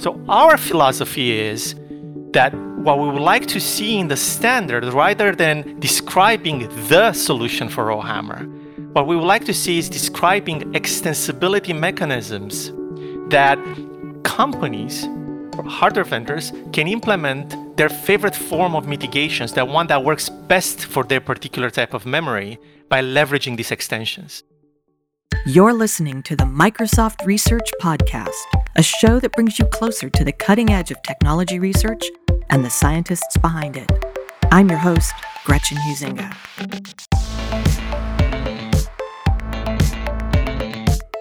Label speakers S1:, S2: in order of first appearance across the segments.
S1: So our philosophy is that what we would like to see in the standard, rather than describing the solution for Rowhammer, what we would like to see is describing extensibility mechanisms that companies or hardware vendors can implement their favorite form of mitigations, the one that works best for their particular type of memory by leveraging these extensions.
S2: You're listening to the Microsoft Research Podcast, a show that brings you closer to the cutting edge of technology research and the scientists behind it. I'm your host, Gretchen Huizinga.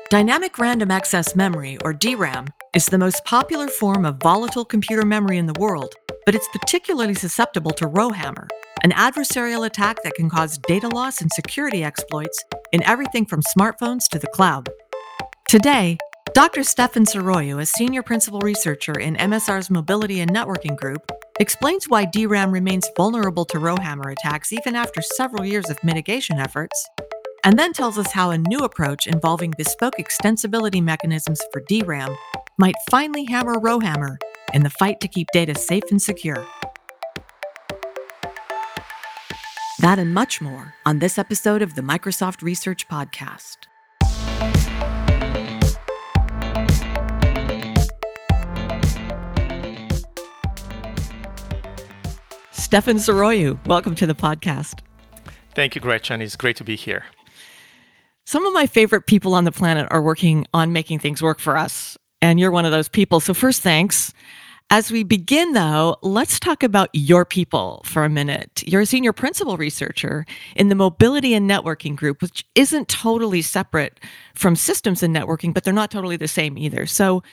S2: Dynamic Random Access Memory, or DRAM, is the most popular form of volatile computer memory in the world, but it's particularly susceptible to Rowhammer, an adversarial attack that can cause data loss and security exploits in everything from smartphones to the cloud. Today, Dr. Stefan Saroiu, a senior principal researcher in MSR's Mobility and Networking Group, explains why DRAM remains vulnerable to Rowhammer attacks even after several years of mitigation efforts, and then tells us how a new approach involving bespoke extensibility mechanisms for DRAM might finally hammer Rowhammer in the fight to keep data safe and secure. That and much more on this episode of the Microsoft Research Podcast. Stefan Saroiu, welcome to the podcast.
S1: Thank you, Gretchen. It's great to be here.
S2: Some of my favorite people on the planet are working on making things work for us, and you're one of those people. So, first, thanks. As we begin, though, let's talk about your people for a minute. You're a senior principal researcher in the Mobility and Networking Group, which isn't totally separate from systems and networking, but they're not totally the same either. So,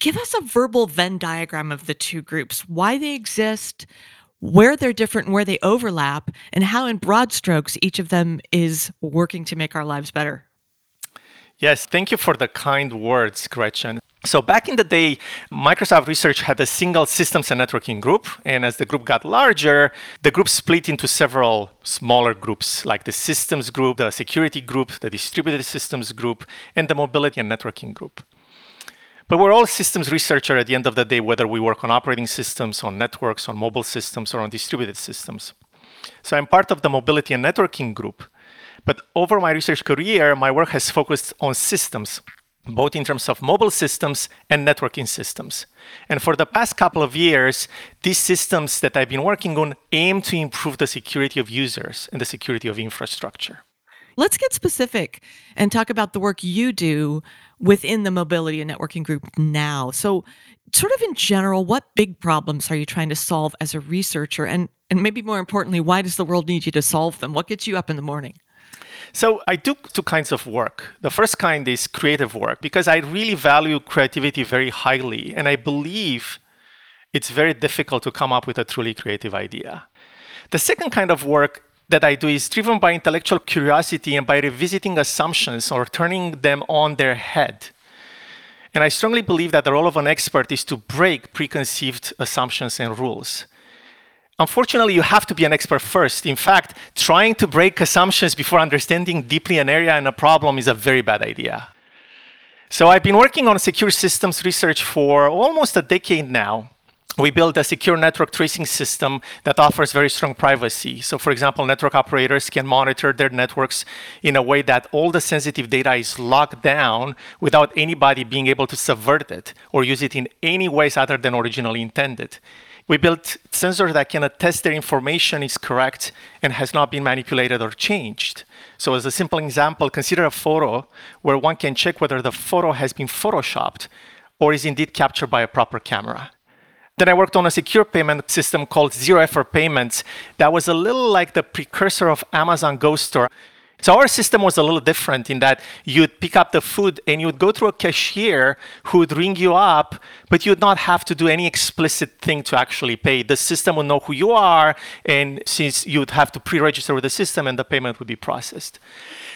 S2: give us a verbal Venn diagram of the two groups, why they exist, where they're different and where they overlap, and how, in broad strokes, each of them is working to make our lives better.
S1: Yes, thank you for the kind words, Gretchen. So, back in the day, Microsoft Research had a single systems and networking group. And as the group got larger, the group split into several smaller groups, like the systems group, the security group, the distributed systems group, and the mobility and networking group. But we're all systems researchers at the end of the day, whether we work on operating systems, on networks, on mobile systems, or on distributed systems. So I'm part of the mobility and networking group. But over my research career, my work has focused on systems, both in terms of mobile systems and networking systems. And for the past couple of years, these systems that I've been working on aim to improve the security of users and the security of infrastructure.
S2: Let's get specific and talk about the work you do within the mobility and networking group now. So, sort of in general, what big problems are you trying to solve as a researcher? And, and maybe more importantly, why does the world need you to solve them? What gets you up in the morning?
S1: So I do two kinds of work. The first kind is creative work because I really value creativity very highly. And I believe it's very difficult to come up with a truly creative idea. The second kind of work that I do is driven by intellectual curiosity and by revisiting assumptions or turning them on their head. And I strongly believe that the role of an expert is to break preconceived assumptions and rules. Unfortunately, you have to be an expert first. In fact, trying to break assumptions before understanding deeply an area and a problem is a very bad idea. So I've been working on secure systems research for almost a decade now we built a secure network tracing system that offers very strong privacy. So, for example, network operators can monitor their networks in a way that all the sensitive data is locked down without anybody being able to subvert it or use it in any ways other than originally intended. We built sensors that can attest their information is correct and has not been manipulated or changed. So, as a simple example, consider a photo where one can check whether the photo has been photoshopped or is indeed captured by a proper camera. Then I worked on a secure payment system called Zero Effort Payments that was a little like the precursor of Amazon Go Store. So our system was a little different in that you'd pick up the food and you'd go through a cashier who would ring you up, but you'd not have to do any explicit thing to actually pay. The system would know who you are, and since you'd have to pre-register with the system and the payment would be processed.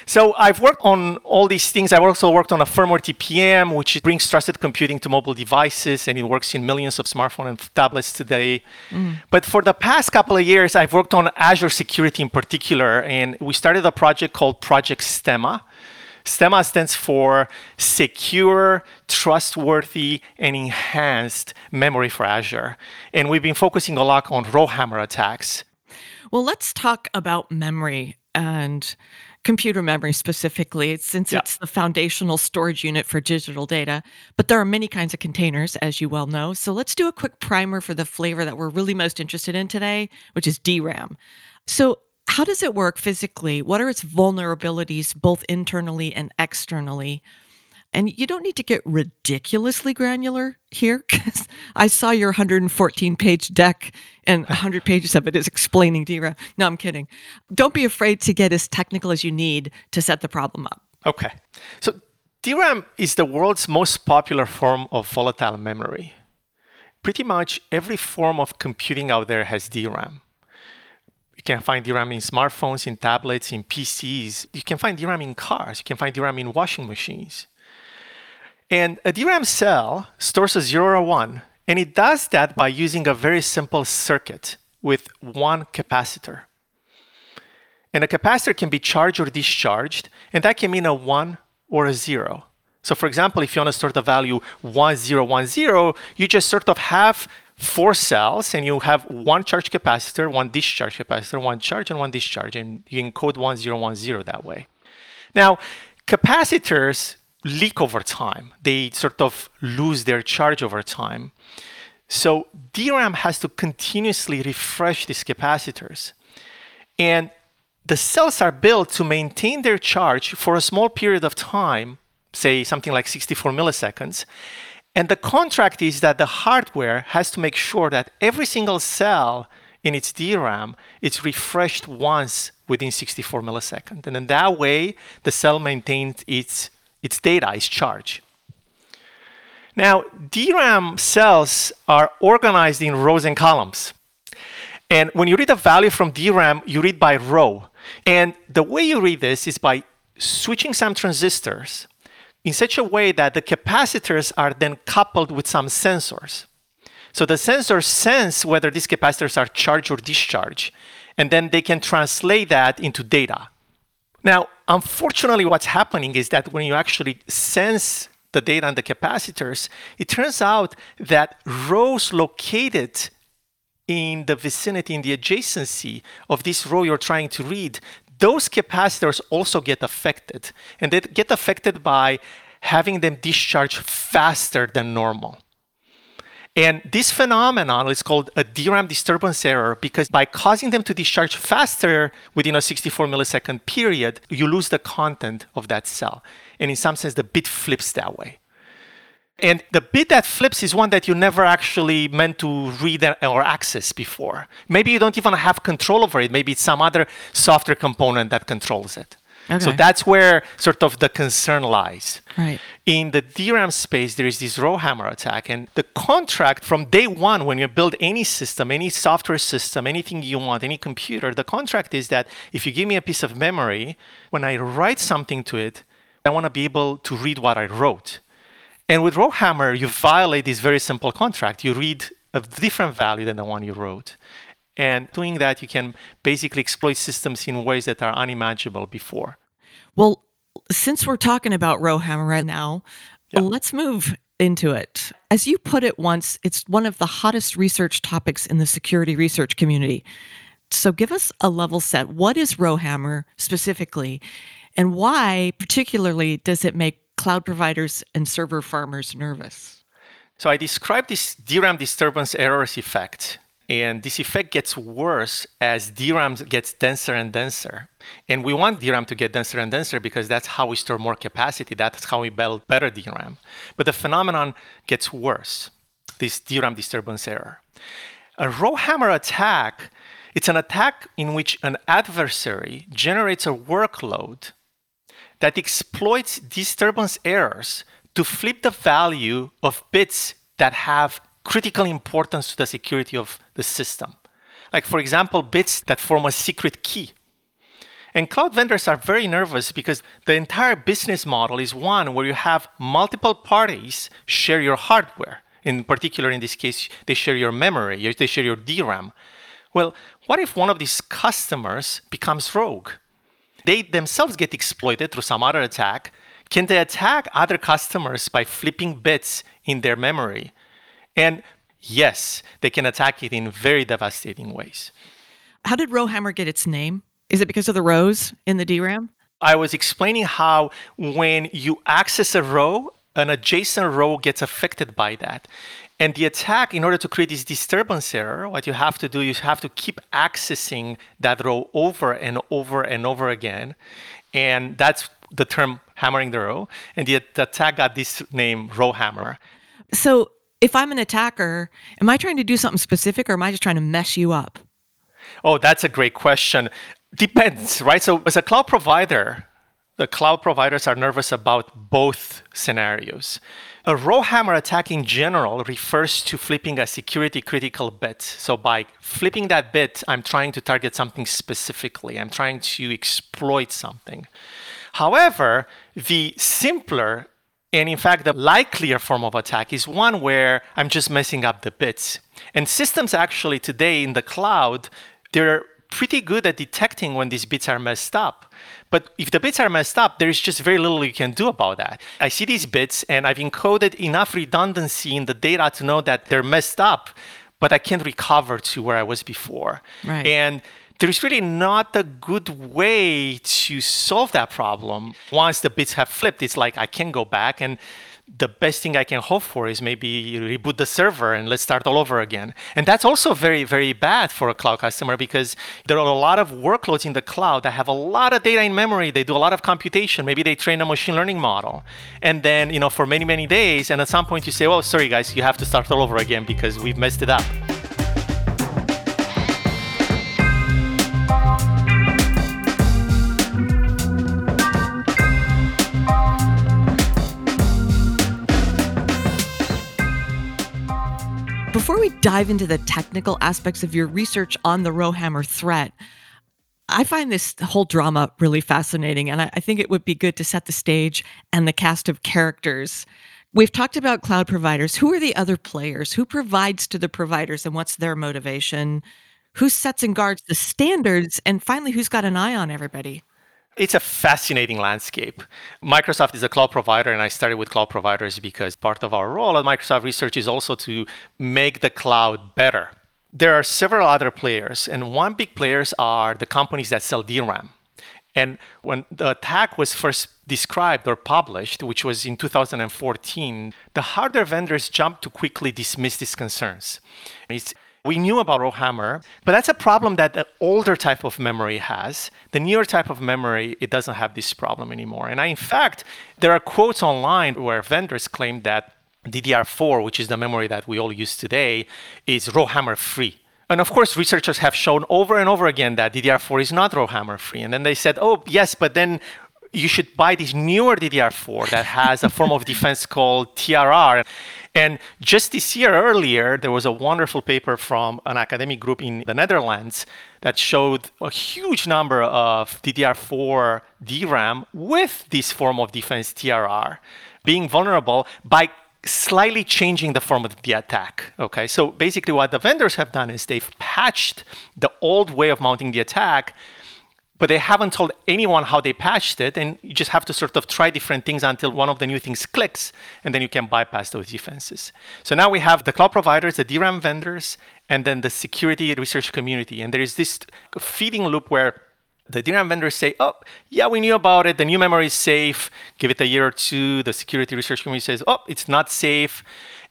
S1: So I've worked on all these things. I've also worked on a firmware TPM, which brings trusted computing to mobile devices, and it works in millions of smartphones and tablets today. Mm. But for the past couple of years, I've worked on Azure security in particular, and we started a project called Project Stemma. STEMMA stands for Secure, Trustworthy, and Enhanced Memory for Azure. And we've been focusing a lot on rowhammer attacks.
S2: Well, let's talk about memory and computer memory specifically, since
S1: Yeah.
S2: it's the foundational storage unit for digital data. But there are many kinds of containers, as you well know. So let's do a quick primer for the flavor that we're really most interested in today, which is DRAM. So, how does it work physically? What are its vulnerabilities, both internally and externally? And you don't need to get ridiculously granular here because I saw your 114 page deck and 100 pages of it is explaining DRAM. No, I'm kidding. Don't be afraid to get as technical as you need to set the problem up.
S1: Okay. So DRAM is the world's most popular form of volatile memory. Pretty much every form of computing out there has DRAM. You can find DRAM in smartphones, in tablets, in PCs. You can find DRAM in cars. You can find DRAM in washing machines. And a DRAM cell stores a 0 or a 1, and it does that by using a very simple circuit with one capacitor. And a capacitor can be charged or discharged, and that can mean a 1 or a 0. So, for example, if you want to store the value 1010, you just sort of have four cells and you have one charge capacitor, one discharge capacitor, one charge, and one discharge, and you encode 1010 that way. Now, capacitors leak over time, they sort of lose their charge over time. So, DRAM has to continuously refresh these capacitors. And the cells are built to maintain their charge for a small period of time, say something like 64 milliseconds. And the contract is that the hardware has to make sure that every single cell in its DRAM is refreshed once within 64 milliseconds. And in that way, the cell maintains its, its data, its charge. Now, DRAM cells are organized in rows and columns. And when you read a value from DRAM, you read by row. And the way you read this is by switching some transistors in such a way that the capacitors are then coupled with some sensors. So the sensors sense whether these capacitors are charged or discharged, and then they can translate that into data. Now, unfortunately, what's happening is that when you actually sense the data on the capacitors, it turns out that rows located in the vicinity, in the adjacency of this row you're trying to read, those capacitors also get affected. And they get affected by having them discharge faster than normal. And this phenomenon is called a DRAM disturbance error because by causing them to discharge faster within a 64 millisecond period, you lose the content of that cell. And in some sense, the bit flips that way. And the bit that flips is one that you never actually meant to read or access before. Maybe you don't even have control over it. Maybe it's some other software component that controls it. So that's where sort of the concern lies.
S2: Right.
S1: In the DRAM space, there is this rowhammer attack, and the contract from day one, when you build any system, any software system, anything you want, any computer, the contract is that if you give me a piece of memory, when I write something to it, I want to be able to read what I wrote. And with Rowhammer, you violate this very simple contract. You read a different value than the one you wrote. And doing that, you can basically exploit systems in ways that are unimaginable before.
S2: Well, since we're talking about Rowhammer right now,
S1: Yeah.
S2: let's move into it. As you put it once, it's one of the hottest research topics in the security research community. So give us a level set. What is Rowhammer specifically? And why, particularly, does it make cloud providers and server farmers nervous?
S1: So I described this DRAM disturbance errors effect. And this effect gets worse as DRAM gets denser and denser. And we want DRAM to get denser and denser because that's how we store more capacity. That's how we build better DRAM. But the phenomenon gets worse, this DRAM disturbance error. A rowhammer attack, it's an attack in which an adversary generates a workload that exploits disturbance errors to flip the value of bits that have critical importance to the security of the system. Like, for example, bits that form a secret key. And cloud vendors are very nervous because the entire business model is one where you have multiple parties share your hardware. In particular, in this case, they share your memory, they share your DRAM. Well, what if one of these customers becomes rogue? they themselves get exploited through some other attack, can they attack other customers by flipping bits in their memory? And yes, they can attack it in very devastating ways.
S2: How did Rowhammer get its name? Is it because of the rows in the DRAM?
S1: I was explaining how when you access a row, an adjacent row gets affected by that. And the attack, in order to create this disturbance error, what you have to do is you have to keep accessing that row over and over and over again. And that's the term hammering the row. And the, the attack got this name, row hammer.
S2: So if I'm an attacker, am I trying to do something specific or am I just trying to mess you up?
S1: Oh, that's a great question. Depends, right? So as a cloud provider, the cloud providers are nervous about both scenarios. A row hammer attack in general refers to flipping a security critical bit. So by flipping that bit, I'm trying to target something specifically. I'm trying to exploit something. However, the simpler and in fact, the likelier form of attack is one where I'm just messing up the bits. And systems actually today in the cloud, they're pretty good at detecting when these bits are messed up. But if the bits are messed up, there's just very little you can do about that. I see these bits and I've encoded enough redundancy in the data to know that they're messed up, but I can't recover to where I was before.
S2: Right.
S1: And there's really not a good way to solve that problem. Once the bits have flipped, it's like I can go back and the best thing I can hope for is maybe reboot the server and let's start all over again. And that's also very, very bad for a cloud customer because there are a lot of workloads in the cloud that have a lot of data in memory. They do a lot of computation. Maybe they train a machine learning model. And then, you know, for many, many days, and at some point you say, well, sorry guys, you have to start all over again because we've messed it up.
S2: Before we dive into the technical aspects of your research on the Rowhammer threat, I find this whole drama really fascinating, and I, I, think it would be good to set the stage and the cast of characters. We've talked about cloud providers. Who are the other players? Who provides to the providers, and what's their motivation? Who sets and guards the standards? And finally, who's got an eye on everybody?
S1: It's a fascinating landscape. Microsoft is a cloud provider, and I started with cloud providers because part of our role at Microsoft Research is also to make the cloud better. There are several other players, and one big players are the companies that sell DRAM. And when the attack was first described or published, which was in 2014, the hardware vendors jumped to quickly dismiss these concerns. It's we knew about Rowhammer, but that's a problem that the older type of memory has. The newer type of memory, it doesn't have this problem anymore. And I, in fact, there are quotes online where vendors claim that DDR4, which is the memory that we all use today, is Rowhammer free. And of course, researchers have shown over and over again that DDR4 is not Rowhammer free. And then they said, oh, yes, but then you should buy this newer DDR4 that has a form of defense called TRR. And just this year earlier, there was a wonderful paper from an academic group in the Netherlands that showed a huge number of DDR4 DRAM with this form of defense TRR being vulnerable by slightly changing the form of the attack. Okay, so basically, what the vendors have done is they've patched the old way of mounting the attack but they haven't told anyone how they patched it. And you just have to sort of try different things until one of the new things clicks, and then you can bypass those defenses. So now we have the cloud providers, the DRAM vendors, and then the security research community. And there is this feeding loop where the DRAM vendors say, oh, yeah, we knew about it. The new memory is safe. Give it a year or two. The security research community says, oh, it's not safe.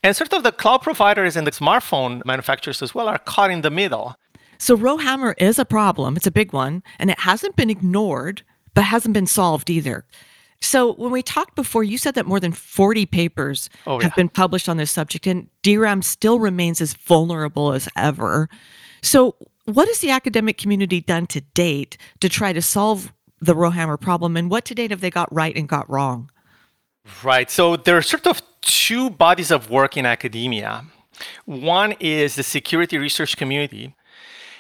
S1: And sort of the cloud providers and the smartphone manufacturers as well are caught in the middle.
S2: So Rowhammer is a problem. It's a big one, and it hasn't been ignored, but hasn't been solved either. So when we talked before, you said that more than 40 papers oh, have yeah. been published on this subject, and DRAM still remains as vulnerable as ever. So what has the academic community done to date to try to solve the Rowhammer problem, and what to date have they got right and got wrong?
S1: Right. So there are sort of two bodies of work in academia. One is the security research community,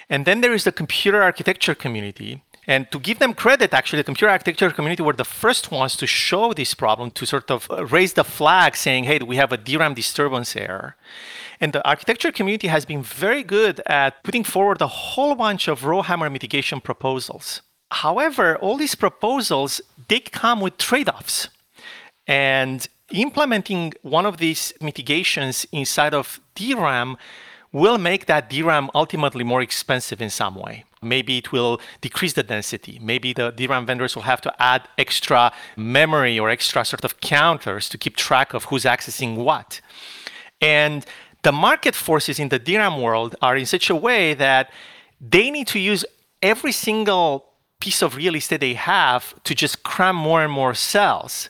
S1: and then there is the computer architecture community. And to give them credit, actually, the computer architecture community were the first ones to show this problem, to sort of uh, raise the flag saying, hey, we have a DRAM disturbance error. And the architecture community has been very good at putting forward a whole bunch of Rowhammer mitigation proposals. However, all these proposals they come with trade-offs. And implementing one of these mitigations inside of DRAM will make that DRAM ultimately more expensive in some way. Maybe it will decrease the density. Maybe the DRAM vendors will have to add extra memory or extra sort of counters to keep track of who's accessing what. And the market forces in the DRAM world are in such a way that they need to use every single piece of real estate they have to just cram more and more cells.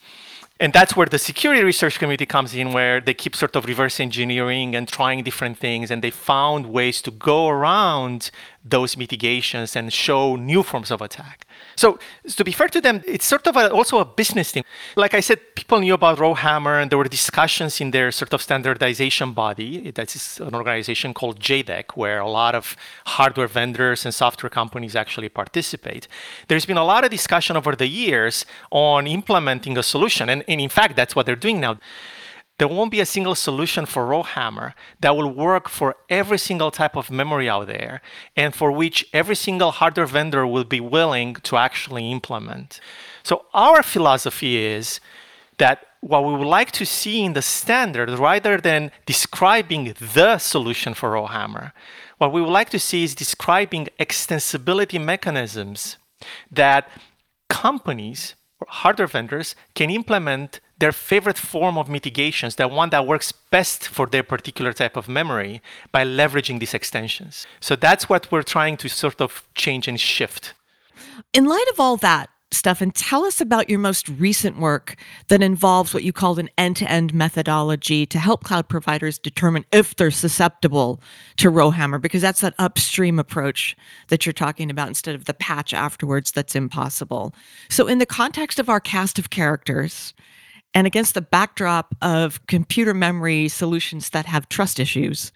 S1: And that's where the security research community comes in, where they keep sort of reverse engineering and trying different things. And they found ways to go around those mitigations and show new forms of attack. So, to be fair to them, it's sort of a, also a business thing. Like I said, people knew about Rowhammer, and there were discussions in their sort of standardization body. That's an organization called JEDEC, where a lot of hardware vendors and software companies actually participate. There's been a lot of discussion over the years on implementing a solution, and, and in fact, that's what they're doing now there won't be a single solution for Rowhammer that will work for every single type of memory out there and for which every single hardware vendor will be willing to actually implement. So our philosophy is that what we would like to see in the standard, rather than describing the solution for Rowhammer, what we would like to see is describing extensibility mechanisms that companies or hardware vendors can implement their favorite form of mitigations, the one that works best for their particular type of memory by leveraging these extensions. So that's what we're trying to sort of change and shift.
S2: In light of all that, Stefan, tell us about your most recent work that involves what you called an end to end methodology to help cloud providers determine if they're susceptible to Rowhammer, because that's that upstream approach that you're talking about instead of the patch afterwards that's impossible. So, in the context of our cast of characters, and against the backdrop of computer memory solutions that have trust issues,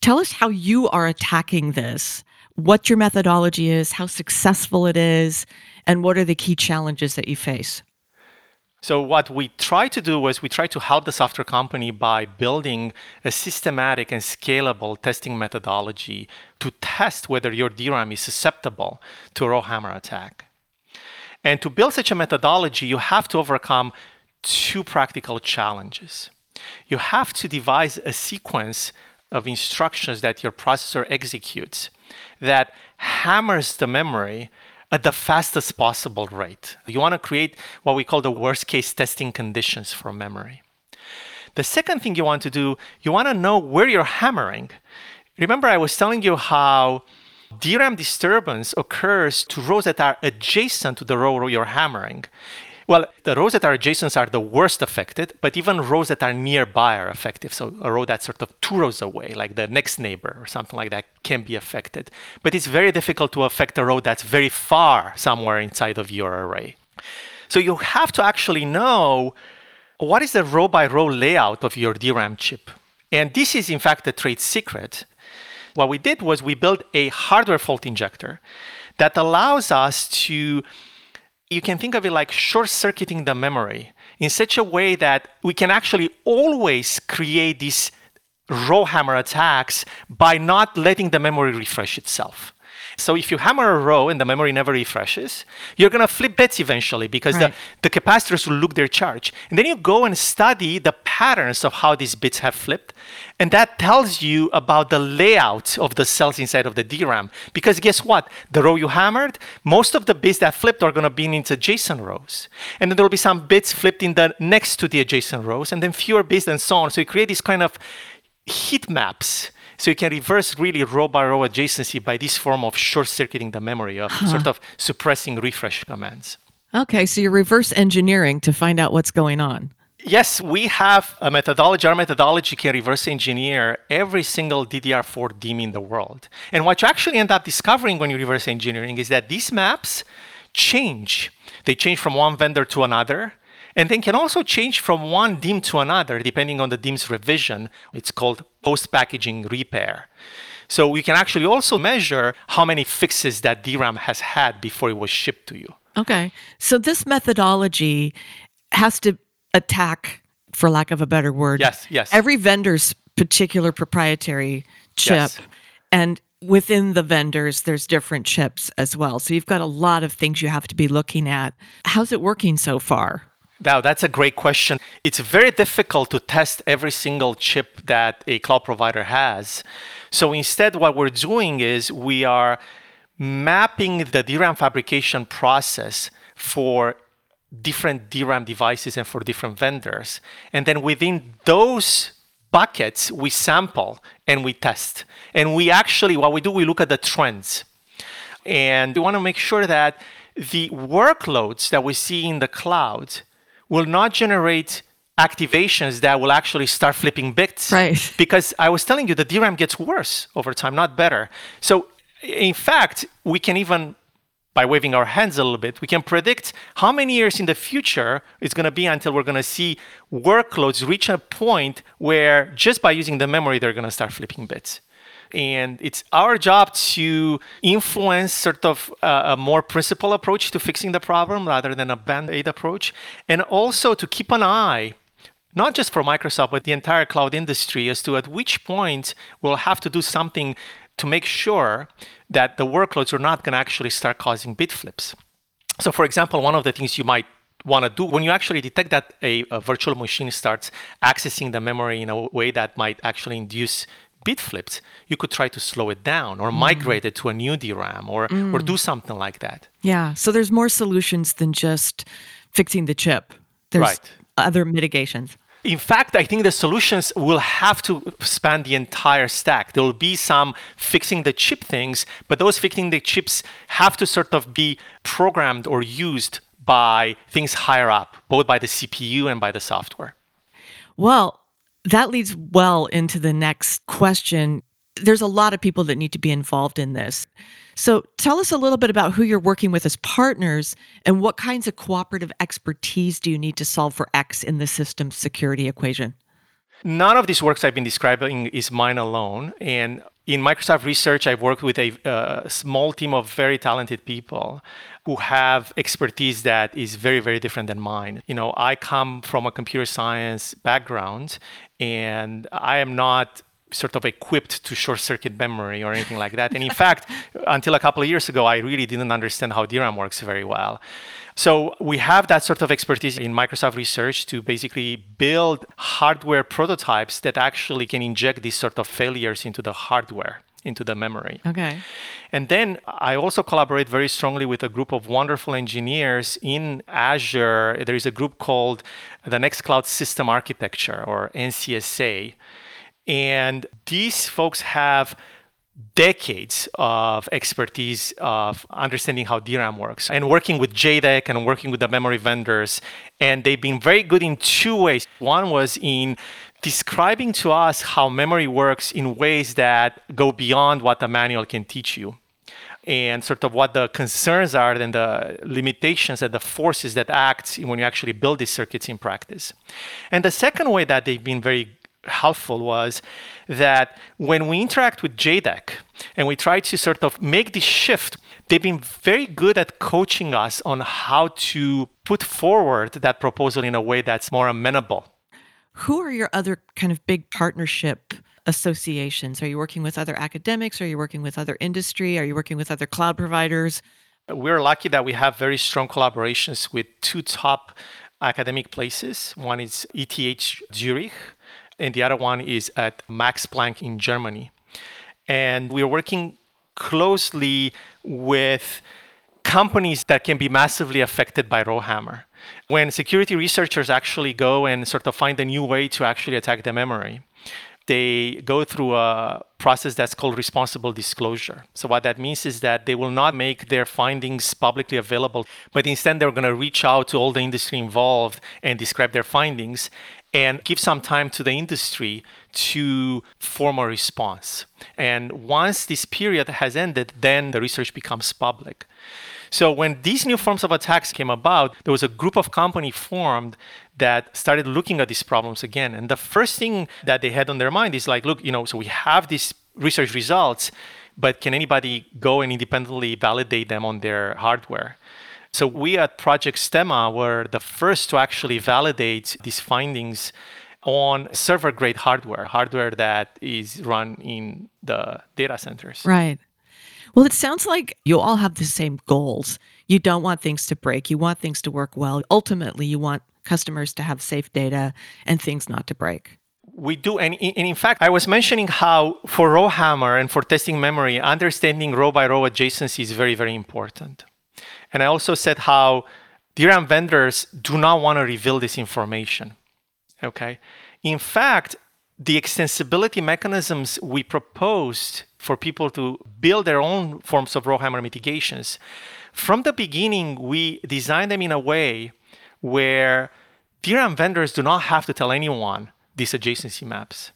S2: tell us how you are attacking this, what your methodology is, how successful it is, and what are the key challenges that you face.
S1: So, what we try to do is we try to help the software company by building a systematic and scalable testing methodology to test whether your DRAM is susceptible to a Rowhammer attack. And to build such a methodology, you have to overcome two practical challenges. You have to devise a sequence of instructions that your processor executes that hammers the memory at the fastest possible rate. You want to create what we call the worst case testing conditions for memory. The second thing you want to do, you want to know where you're hammering. Remember, I was telling you how DRAM disturbance occurs to rows that are adjacent to the row you're hammering. Well, the rows that are adjacent are the worst affected, but even rows that are nearby are affected. So a row that's sort of two rows away, like the next neighbor or something like that, can be affected. But it's very difficult to affect a row that's very far somewhere inside of your array. So you have to actually know what is the row by row layout of your DRAM chip. And this is, in fact, the trade secret. What we did was we built a hardware fault injector that allows us to you can think of it like short circuiting the memory in such a way that we can actually always create these Rowhammer attacks by not letting the memory refresh itself. So if you hammer a row and the memory never refreshes, you're going to flip bits eventually because right. the, the capacitors will look their charge. And then you go and study the patterns of how these bits have flipped. And that tells you about the layout of the cells inside of the DRAM. Because guess what? The row you hammered, most of the bits that flipped are going to be in its adjacent rows. And then there will be some bits flipped in the next to the adjacent rows, and then fewer bits and so on. So you create these kind of heat maps so you can reverse really row by row adjacency by this form of short circuiting the memory of huh. sort of suppressing refresh commands.
S2: Okay, so you're reverse engineering to find out what's going on.
S1: Yes, we have a methodology. Our methodology can reverse engineer every single DDR4 DIMM in the world. And what you actually end up discovering when you reverse engineering is that these maps change. They change from one vendor to another and then can also change from one DIMM to another depending on the DIMM's revision. It's called post-packaging repair. So we can actually also measure how many fixes that DRAM has had before it was shipped to you.
S2: Okay. So this methodology has to attack, for lack of a better word,
S1: yes, yes.
S2: every vendor's particular proprietary chip. Yes. And within the vendors, there's different chips as well. So you've got a lot of things you have to be looking at. How's it working so far?
S1: Now, that's a great question. It's very difficult to test every single chip that a cloud provider has. So instead, what we're doing is we are mapping the DRAM fabrication process for different DRAM devices and for different vendors. And then within those buckets, we sample and we test. And we actually, what we do, we look at the trends. And we want to make sure that the workloads that we see in the cloud will not generate activations that will actually start flipping bits.
S2: Right.
S1: Because I was telling you, the DRAM gets worse over time, not better. So, in fact, we can even, by waving our hands a little bit, we can predict how many years in the future it's going to be until we're going to see workloads reach a point where just by using the memory, they're going to start flipping bits and it's our job to influence sort of a, a more principled approach to fixing the problem rather than a band-aid approach and also to keep an eye not just for microsoft but the entire cloud industry as to at which point we'll have to do something to make sure that the workloads are not going to actually start causing bit flips. So for example one of the things you might want to do when you actually detect that a, a, virtual machine starts accessing the memory in a way that might actually induce bit flipped, you could try to slow it down or mm. migrate it to a new DRAM or, mm. or do something like that.
S2: Yeah. So there's more solutions than just fixing the chip. There's
S1: right.
S2: other mitigations.
S1: In fact, I think the solutions will have to span the entire stack. There will be some fixing the chip things, but those fixing the chips have to sort of be programmed or used by things higher up, both by the CPU and by the software.
S2: Well, that leads well into the next question. There's a lot of people that need to be involved in this. So tell us a little bit about who you're working with as partners and what kinds of cooperative expertise do you need to solve for X in the system security equation?
S1: None of these works I've been describing is mine alone. And in Microsoft Research, I've worked with a, a small team of very talented people who have expertise that is very, very different than mine. You know, I come from a computer science background, and I am not sort of equipped to short circuit memory or anything like that. And in fact, until a couple of years ago, I really didn't understand how DRAM works very well. So we have that sort of expertise in Microsoft Research to basically build hardware prototypes that actually can inject these sort of failures into the hardware into the memory.
S2: Okay.
S1: And then I also collaborate very strongly with a group of wonderful engineers in Azure. There is a group called the Next Cloud System Architecture or NCSA. And these folks have decades of expertise of understanding how DRAM works and working with JEDEC and working with the memory vendors. And they've been very good in two ways. One was in describing to us how memory works in ways that go beyond what the manual can teach you and sort of what the concerns are and the limitations and the forces that act when you actually build these circuits in practice. And the second way that they've been very helpful was that when we interact with JEDEC and we try to sort of make this shift, they've been very good at coaching us on how to put forward that proposal in a way that's more amenable
S2: who are your other kind of big partnership associations? Are you working with other academics? Are you working with other industry? Are you working with other cloud providers?
S1: We're lucky that we have very strong collaborations with two top academic places. One is ETH Zurich, and the other one is at Max Planck in Germany. And we're working closely with companies that can be massively affected by Rowhammer. When security researchers actually go and sort of find a new way to actually attack the memory, they go through a process that's called responsible disclosure. So, what that means is that they will not make their findings publicly available, but instead they're going to reach out to all the industry involved and describe their findings and give some time to the industry to form a response. And once this period has ended, then the research becomes public. So when these new forms of attacks came about, there was a group of company formed that started looking at these problems again. And the first thing that they had on their mind is like, look, you know, so we have these research results, but can anybody go and independently validate them on their hardware? So we at Project Stemma were the first to actually validate these findings on server grade hardware, hardware that is run in the data centers.
S2: Right. Well, it sounds like you all have the same goals. You don't want things to break, you want things to work well. Ultimately, you want customers to have safe data and things not to break.
S1: We do. And in, and in fact, I was mentioning how for Rowhammer and for testing memory, understanding row by row adjacency is very, very important. And I also said how DRAM vendors do not want to reveal this information. Okay. In fact, the extensibility mechanisms we proposed for people to build their own forms of rowhammer mitigations, from the beginning, we designed them in a way where DRAM vendors do not have to tell anyone these adjacency maps.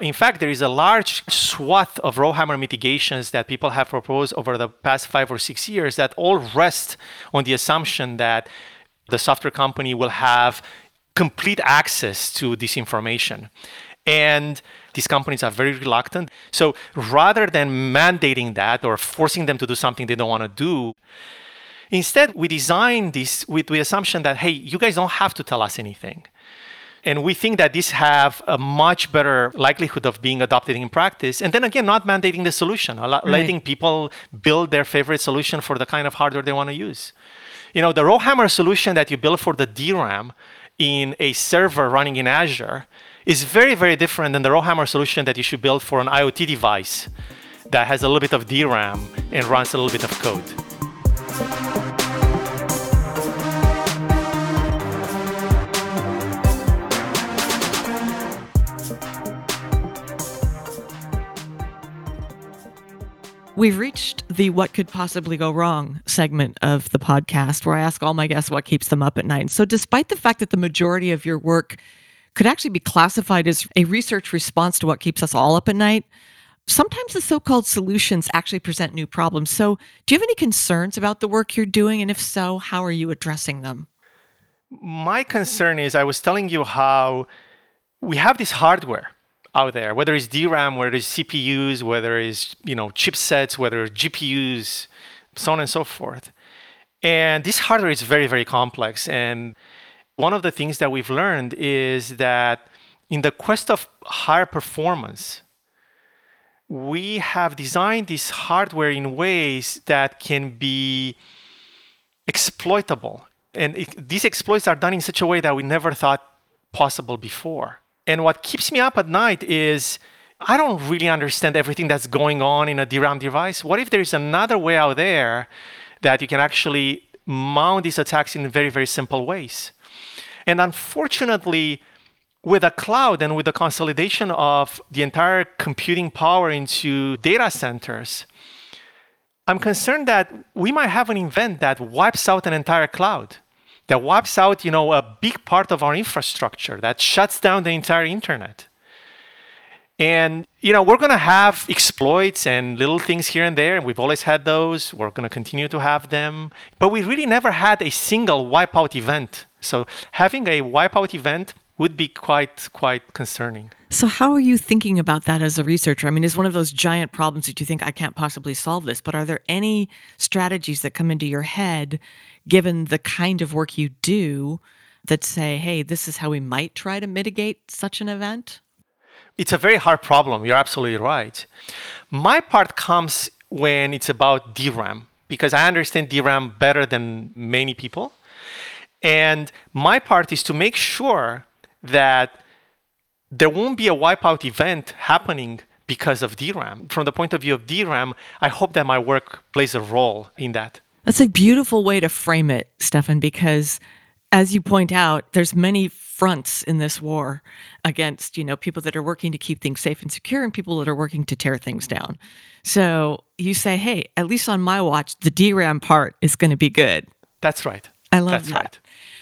S1: In fact, there is a large swath of rowhammer mitigations that people have proposed over the past five or six years that all rest on the assumption that the software company will have complete access to this information. And these companies are very reluctant. So rather than mandating that or forcing them to do something they don't want to do, instead we design this with the assumption that, hey, you guys don't have to tell us anything. And we think that these have a much better likelihood of being adopted in practice. And then again, not mandating the solution, right. letting people build their favorite solution for the kind of hardware they want to use. You know, the Rowhammer solution that you build for the DRAM in a server running in Azure is very, very different than the Rowhammer solution that you should build for an IoT device that has a little bit of DRAM and runs a little bit of code.
S2: We've reached the what could possibly go wrong segment of the podcast where I ask all my guests what keeps them up at night. So, despite the fact that the majority of your work could actually be classified as a research response to what keeps us all up at night, sometimes the so called solutions actually present new problems. So, do you have any concerns about the work you're doing? And if so, how are you addressing them?
S1: My concern is I was telling you how we have this hardware out there, whether it's DRAM, whether it's CPUs, whether it's you know chipsets, whether it's GPUs, so on and so forth. And this hardware is very, very complex. And one of the things that we've learned is that in the quest of higher performance, we have designed this hardware in ways that can be exploitable. And it, these exploits are done in such a way that we never thought possible before. And what keeps me up at night is I don't really understand everything that's going on in a DRAM device. What if there's another way out there that you can actually mount these attacks in very, very simple ways? And unfortunately, with a cloud and with the consolidation of the entire computing power into data centers, I'm concerned that we might have an event that wipes out an entire cloud that wipes out, you know, a big part of our infrastructure, that shuts down the entire internet. And you know, we're to have exploits and little things here and there, and we've always had those. We're to continue to have them, but we really never had a single wipeout event. So having a wipeout event would be quite quite concerning.
S2: So how are you thinking about that as a researcher? I mean, it's one of those giant problems that you think I can't possibly solve this, but are there any strategies that come into your head given the kind of work you do that say, hey, this is how we might try to mitigate such an event?
S1: It's a very hard problem. You're absolutely right. My part comes when it's about DRAM, because I understand DRAM better than many people. And my part is to make sure that there won't be a wipeout event happening because of DRAM. From the point of view of DRAM, I hope that my work plays a role in that.
S2: That's a beautiful way to frame it, Stefan, because as you point out, there's many fronts in this war against, you know, people that are working to keep things safe and secure and people that are working to tear things down. So you say, hey, at least on my watch, the DRAM part is going to be good.
S1: That's right.
S2: I love
S1: That's
S2: that.
S1: right.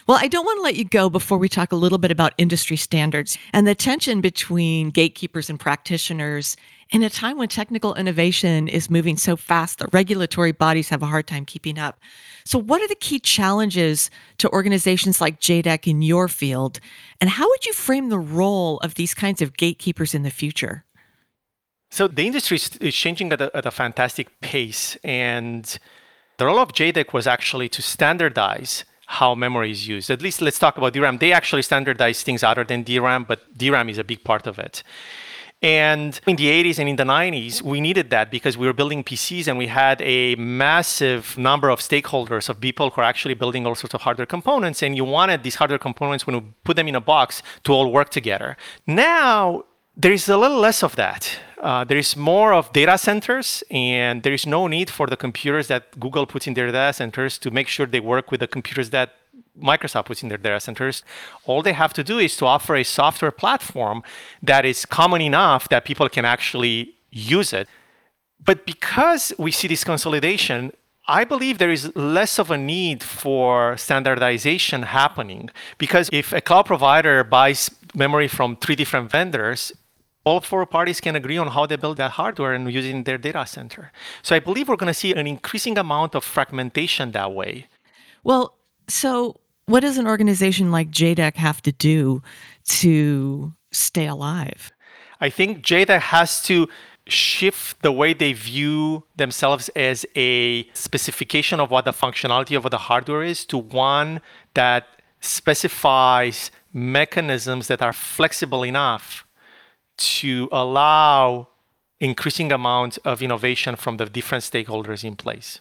S2: Well, I don't want to let you go before we talk a little bit about industry standards and the tension between gatekeepers and practitioners in a time when technical innovation is moving so fast that regulatory bodies have a hard time keeping up. So, what are the key challenges to organizations like JEDEC in your field? And how would you frame the role of these kinds of gatekeepers in the future?
S1: So, the industry is changing at a, at a fantastic pace. And the role of JEDEC was actually to standardize how memory is used. At least let's talk about DRAM. They actually standardize things other than DRAM, but DRAM is a big part of it. And in the 80s and in the 90s, we needed that because we were building PCs and we had a massive number of stakeholders, of people who are actually building all sorts of hardware components. And you wanted these hardware components, when you put them in a box, to all work together. Now, there is a little less of that. Uh, there is more of data centers, and there is no need for the computers that Google puts in their data centers to make sure they work with the computers that Microsoft puts in their data centers. All they have to do is to offer a software platform that is common enough that people can actually use it. But because we see this consolidation, I believe there is less of a need for standardization happening because if a cloud provider buys memory from three different vendors, all four parties can agree on how they build that hardware and in their data center. So I believe we're going to see an increasing amount of fragmentation that way.
S2: Well, so what does an organization like JEDEC have to do to stay alive?
S1: I think JEDEC has to shift the way they view themselves as a specification of what the functionality of what the hardware is to one that specifies mechanisms that are flexible enough to allow increasing amounts of innovation from the different stakeholders in place.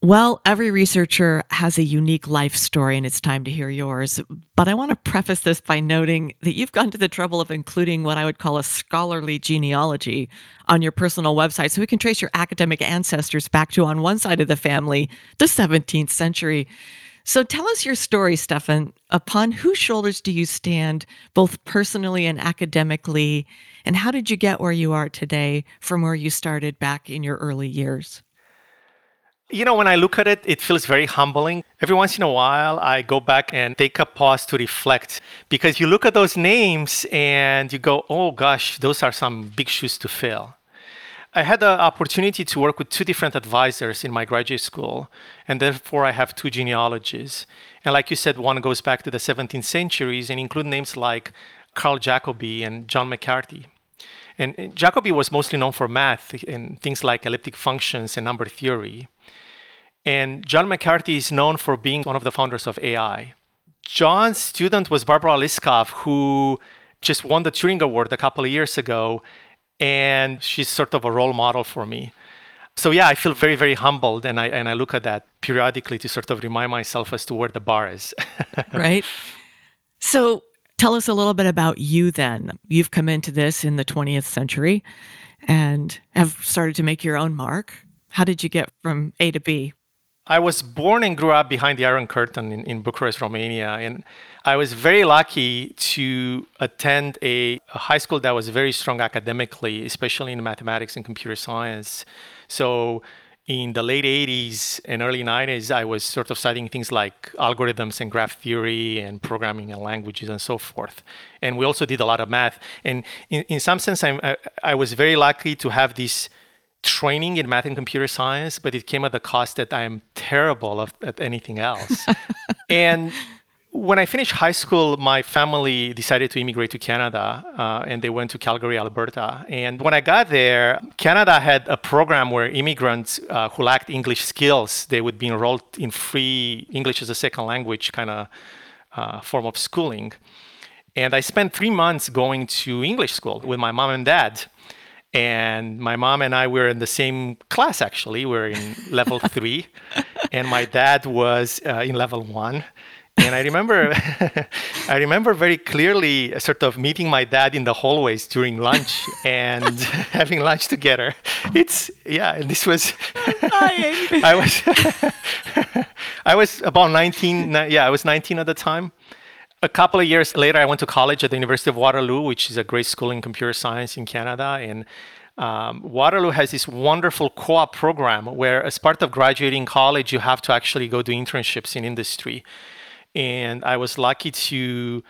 S2: Well, every researcher has a unique life story, and it's time to hear yours. But I want to preface this by noting that you've gone to the trouble of including what I would call a scholarly genealogy on your personal website so we can trace your academic ancestors back to, on one side of the family, the 17th century. So tell us your story, Stefan. Upon whose shoulders do you stand, both personally and academically? And how did you get where you are today from where you started back in your early years?
S1: You know, when I look at it, it feels very humbling. Every once in a while, I go back and take a pause to reflect because you look at those names and you go, oh gosh, those are some big shoes to fill. I had the opportunity to work with two different advisors in my graduate school, and therefore I have two genealogies. And like you said, one goes back to the 17th centuries and include names like Carl Jacobi and John McCarthy. And Jacobi was mostly known for math and things like elliptic functions and number theory. And John McCarthy is known for being one of the founders of AI. John's student was Barbara Liskov, who just won the Turing Award a couple of years ago, and she's sort of a role model for me. So yeah, I feel very, very humbled, and I and I look at that periodically to sort of remind myself as to where the bar is.
S2: right. So tell us a little bit about you then. You've come into this in the 20th century and have started to make your own mark. How did you get from A to B?
S1: I was born and grew up behind the Iron Curtain in, in Bucharest, Romania. And I was very lucky to attend a, a, high school that was very strong academically, especially in mathematics and computer science. So in the late 80s and early 90s, I was sort of studying things like algorithms and graph theory and programming and languages and so forth. And we also did a lot of math. And in, in some sense, I'm, I, I was very lucky to have this training in math and computer science, but it came at the cost that I am terrible of, at anything else. and when I finished high school, my family decided to immigrate to Canada, uh, and they went to Calgary, Alberta. And when I got there, Canada had a program where immigrants uh, who lacked English skills they would be enrolled in free English as a second language kind of uh, form of schooling. And I spent three months going to English school with my mom and dad and my mom and I were in the same class actually. We are in level three, and my dad was uh, in level one. And I remember, I remember very clearly, uh, sort of meeting my dad in the hallways during lunch and having lunch together. It's yeah, this was. I was, I was about 19. Yeah, I was 19 at the time a couple of years later, I went to college at the University of Waterloo, which is a great school in computer science in Canada. And um, Waterloo has this wonderful co-op program where, as part of graduating college, you have to actually go do internships in industry. And I was lucky to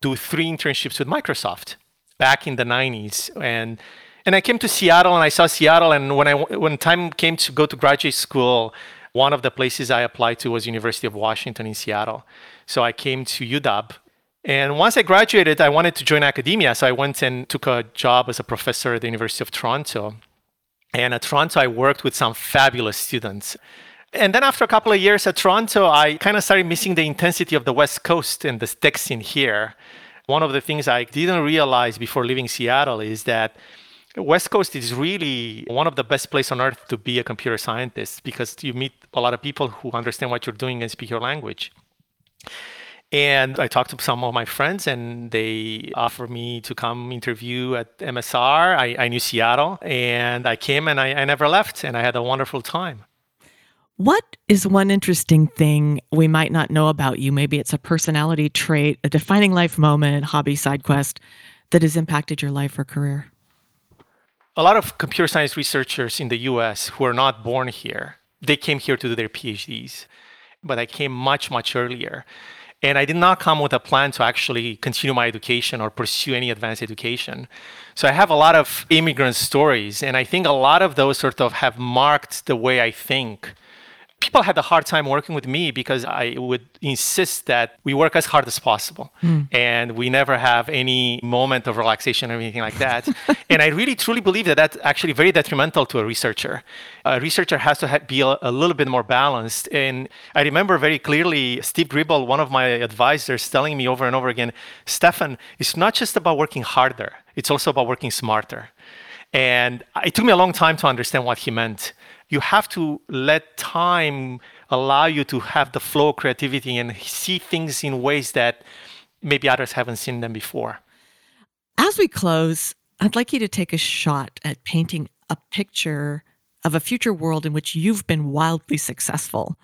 S1: do three internships with Microsoft back in the 90s. And and I came to Seattle and I saw Seattle. And when I when time came to go to graduate school, one of the places I applied to was University of Washington in Seattle. So I came to UW. And once I graduated, I wanted to join academia. So I went and took a job as a professor at the University of Toronto. And at Toronto, I worked with some fabulous students. And then after a couple of years at Toronto, I kind of started missing the intensity of the West Coast and the tech scene here. One of the things I didn't realize before leaving Seattle is that West Coast is really one of the best places on earth to be a computer scientist because you meet a lot of people who understand what you're doing and speak your language. And I talked to some of my friends, and they offered me to come interview at MSR. I, I knew Seattle, and I came and I, I never left, and I had a wonderful time.
S2: What is one interesting thing we might not know about you? Maybe it's a personality trait, a defining life moment, hobby, side quest that has impacted your life or career?
S1: A lot of computer science researchers in the US who are not born here, they came here to do their PhDs. But I came much, much earlier. And I did not come with a plan to actually continue my education or pursue any advanced education. So I have a lot of immigrant stories, and I think a lot of those sort of have marked the way I think people had a hard time working with me because I would insist that we work as hard as possible mm. and we never have any moment of relaxation or anything like that. and I really truly believe that that's actually very detrimental to a researcher. A researcher has to ha- be a, a, little bit more balanced. And I remember very clearly Steve Gribble, one of my advisors, telling me over and over again, Stefan, it's not just about working harder, it's also about working smarter. And it took me a long time to understand what he meant you have to let time allow you to have the flow of creativity and see things in ways that maybe others haven't seen them before.
S2: As we close, I'd like you to take a shot at painting a picture of a future world in which you've been wildly successful.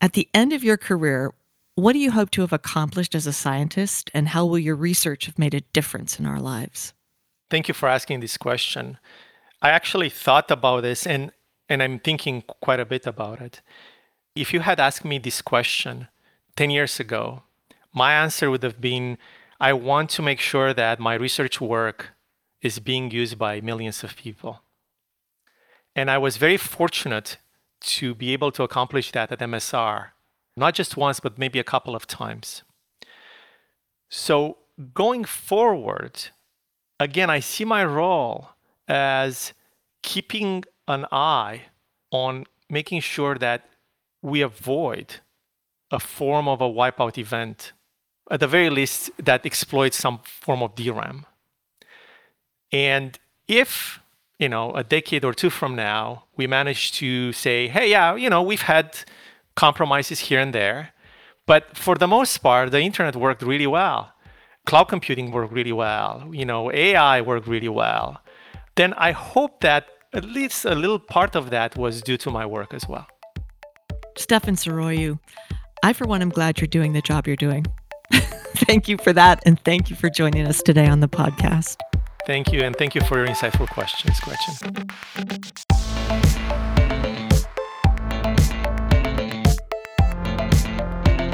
S2: At the end of your career, what do you hope to have accomplished as a scientist, and how will your research have made a difference in our lives?
S1: Thank you for asking this question. I actually thought about this, and and I'm thinking quite a bit about it. If you had asked me this question 10 years ago, my answer would have been I want to make sure that my research work is being used by millions of people. And I was very fortunate to be able to accomplish that at MSR, not just once, but maybe a couple of times. So going forward, again, I see my role as keeping an eye on making sure that we avoid a form of a wipeout event, at the very least, that exploits some form of DRAM. And if, you know, a decade or two from now, we manage to say, hey, yeah, you know, we've had compromises here and there, but for the most part, the internet worked really well. Cloud computing worked really well. You know, AI worked really well. Then I hope that at least a little part of that was due to my work as well.
S2: Stefan Saroiu, I, for one, am glad you're doing the job you're doing. thank you for that. And thank you for joining us today on the podcast.
S1: Thank you. And thank you for your insightful questions, Gretchen.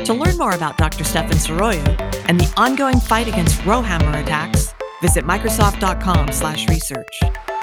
S2: To learn more about Dr. Stefan Saroiu and the ongoing fight against Rowhammer attacks, visit microsoft.com/research.